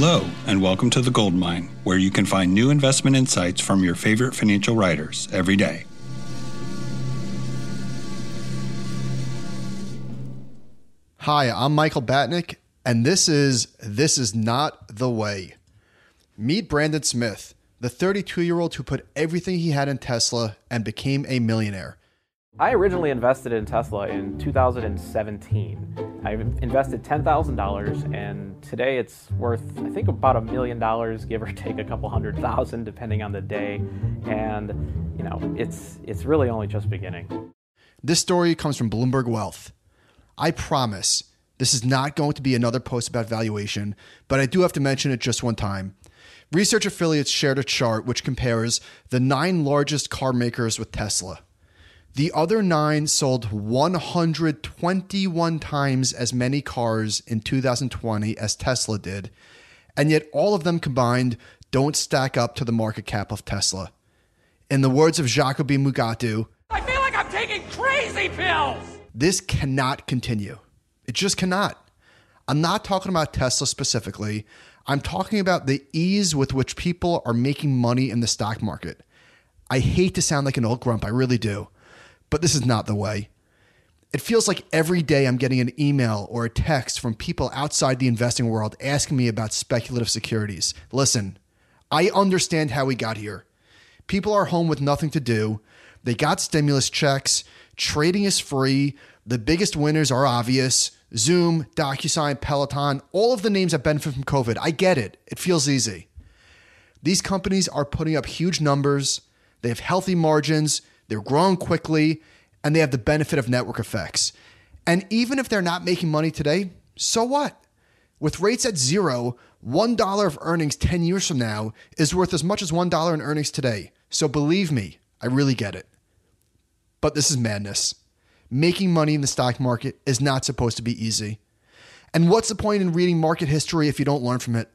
Hello, and welcome to the Gold Mine, where you can find new investment insights from your favorite financial writers every day. Hi, I'm Michael Batnick, and this is This Is Not the Way. Meet Brandon Smith, the 32 year old who put everything he had in Tesla and became a millionaire. I originally invested in Tesla in 2017. I invested $10,000 and today it's worth, I think, about a million dollars, give or take a couple hundred thousand, depending on the day. And, you know, it's, it's really only just beginning. This story comes from Bloomberg Wealth. I promise this is not going to be another post about valuation, but I do have to mention it just one time. Research affiliates shared a chart which compares the nine largest car makers with Tesla. The other nine sold 121 times as many cars in 2020 as Tesla did, and yet all of them combined don't stack up to the market cap of Tesla. In the words of Jacobim Mugatu, I feel like I'm taking crazy pills! This cannot continue. It just cannot. I'm not talking about Tesla specifically. I'm talking about the ease with which people are making money in the stock market. I hate to sound like an old grump, I really do but this is not the way. It feels like every day I'm getting an email or a text from people outside the investing world asking me about speculative securities. Listen, I understand how we got here. People are home with nothing to do. They got stimulus checks. Trading is free. The biggest winners are obvious Zoom, DocuSign, Peloton, all of the names that benefit from COVID. I get it. It feels easy. These companies are putting up huge numbers. They have healthy margins. They're growing quickly and they have the benefit of network effects. And even if they're not making money today, so what? With rates at zero, $1 of earnings 10 years from now is worth as much as $1 in earnings today. So believe me, I really get it. But this is madness. Making money in the stock market is not supposed to be easy. And what's the point in reading market history if you don't learn from it?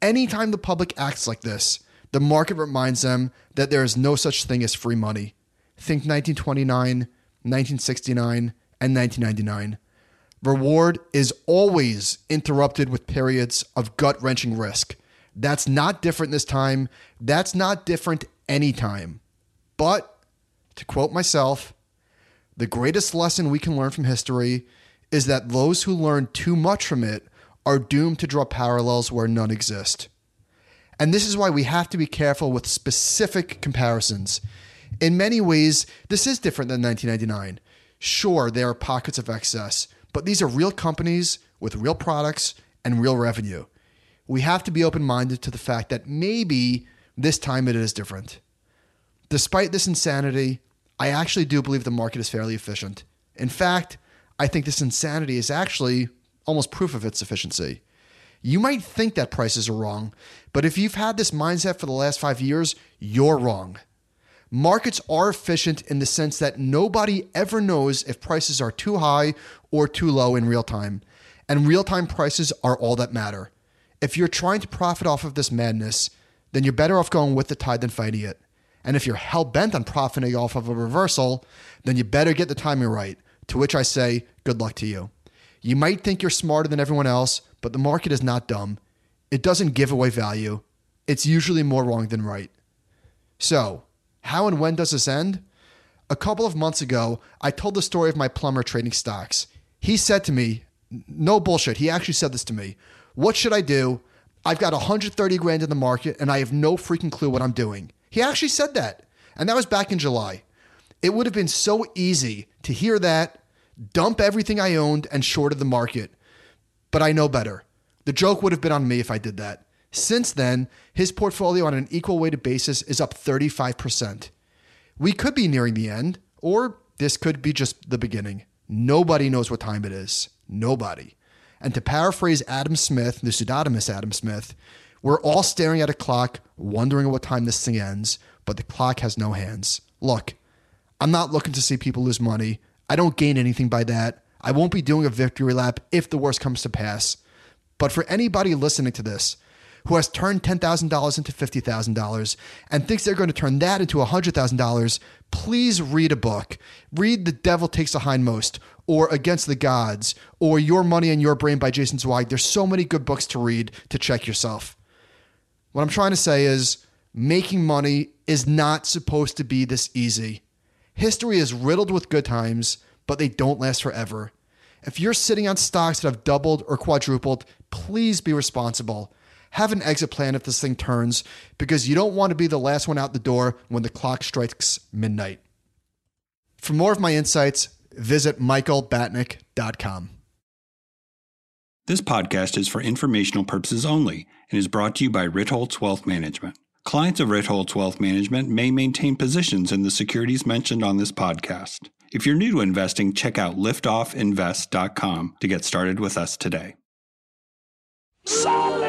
Anytime the public acts like this, the market reminds them that there is no such thing as free money. Think 1929, 1969, and 1999. Reward is always interrupted with periods of gut wrenching risk. That's not different this time. That's not different anytime. But, to quote myself, the greatest lesson we can learn from history is that those who learn too much from it are doomed to draw parallels where none exist. And this is why we have to be careful with specific comparisons. In many ways, this is different than 1999. Sure, there are pockets of excess, but these are real companies with real products and real revenue. We have to be open minded to the fact that maybe this time it is different. Despite this insanity, I actually do believe the market is fairly efficient. In fact, I think this insanity is actually almost proof of its efficiency. You might think that prices are wrong, but if you've had this mindset for the last five years, you're wrong. Markets are efficient in the sense that nobody ever knows if prices are too high or too low in real time. And real time prices are all that matter. If you're trying to profit off of this madness, then you're better off going with the tide than fighting it. And if you're hell bent on profiting off of a reversal, then you better get the timing right. To which I say, good luck to you. You might think you're smarter than everyone else, but the market is not dumb. It doesn't give away value. It's usually more wrong than right. So, how and when does this end? A couple of months ago, I told the story of my plumber trading stocks. He said to me, no bullshit, he actually said this to me. What should I do? I've got 130 grand in the market and I have no freaking clue what I'm doing. He actually said that. And that was back in July. It would have been so easy to hear that, dump everything I owned, and shorted the market. But I know better. The joke would have been on me if I did that. Since then, his portfolio on an equal weighted basis is up 35%. We could be nearing the end, or this could be just the beginning. Nobody knows what time it is. Nobody. And to paraphrase Adam Smith, the pseudonymous Adam Smith, we're all staring at a clock, wondering what time this thing ends, but the clock has no hands. Look, I'm not looking to see people lose money. I don't gain anything by that. I won't be doing a victory lap if the worst comes to pass. But for anybody listening to this, who has turned $10,000 into $50,000 and thinks they're going to turn that into $100,000, please read a book. Read The Devil Takes the Hindmost or Against the Gods or Your Money and Your Brain by Jason Zweig. There's so many good books to read to check yourself. What I'm trying to say is making money is not supposed to be this easy. History is riddled with good times, but they don't last forever. If you're sitting on stocks that have doubled or quadrupled, please be responsible. Have an exit plan if this thing turns because you don't want to be the last one out the door when the clock strikes midnight. For more of my insights, visit michaelbatnick.com. This podcast is for informational purposes only and is brought to you by Ritholtz Wealth Management. Clients of Ritholtz Wealth Management may maintain positions in the securities mentioned on this podcast. If you're new to investing, check out liftoffinvest.com to get started with us today. Solid.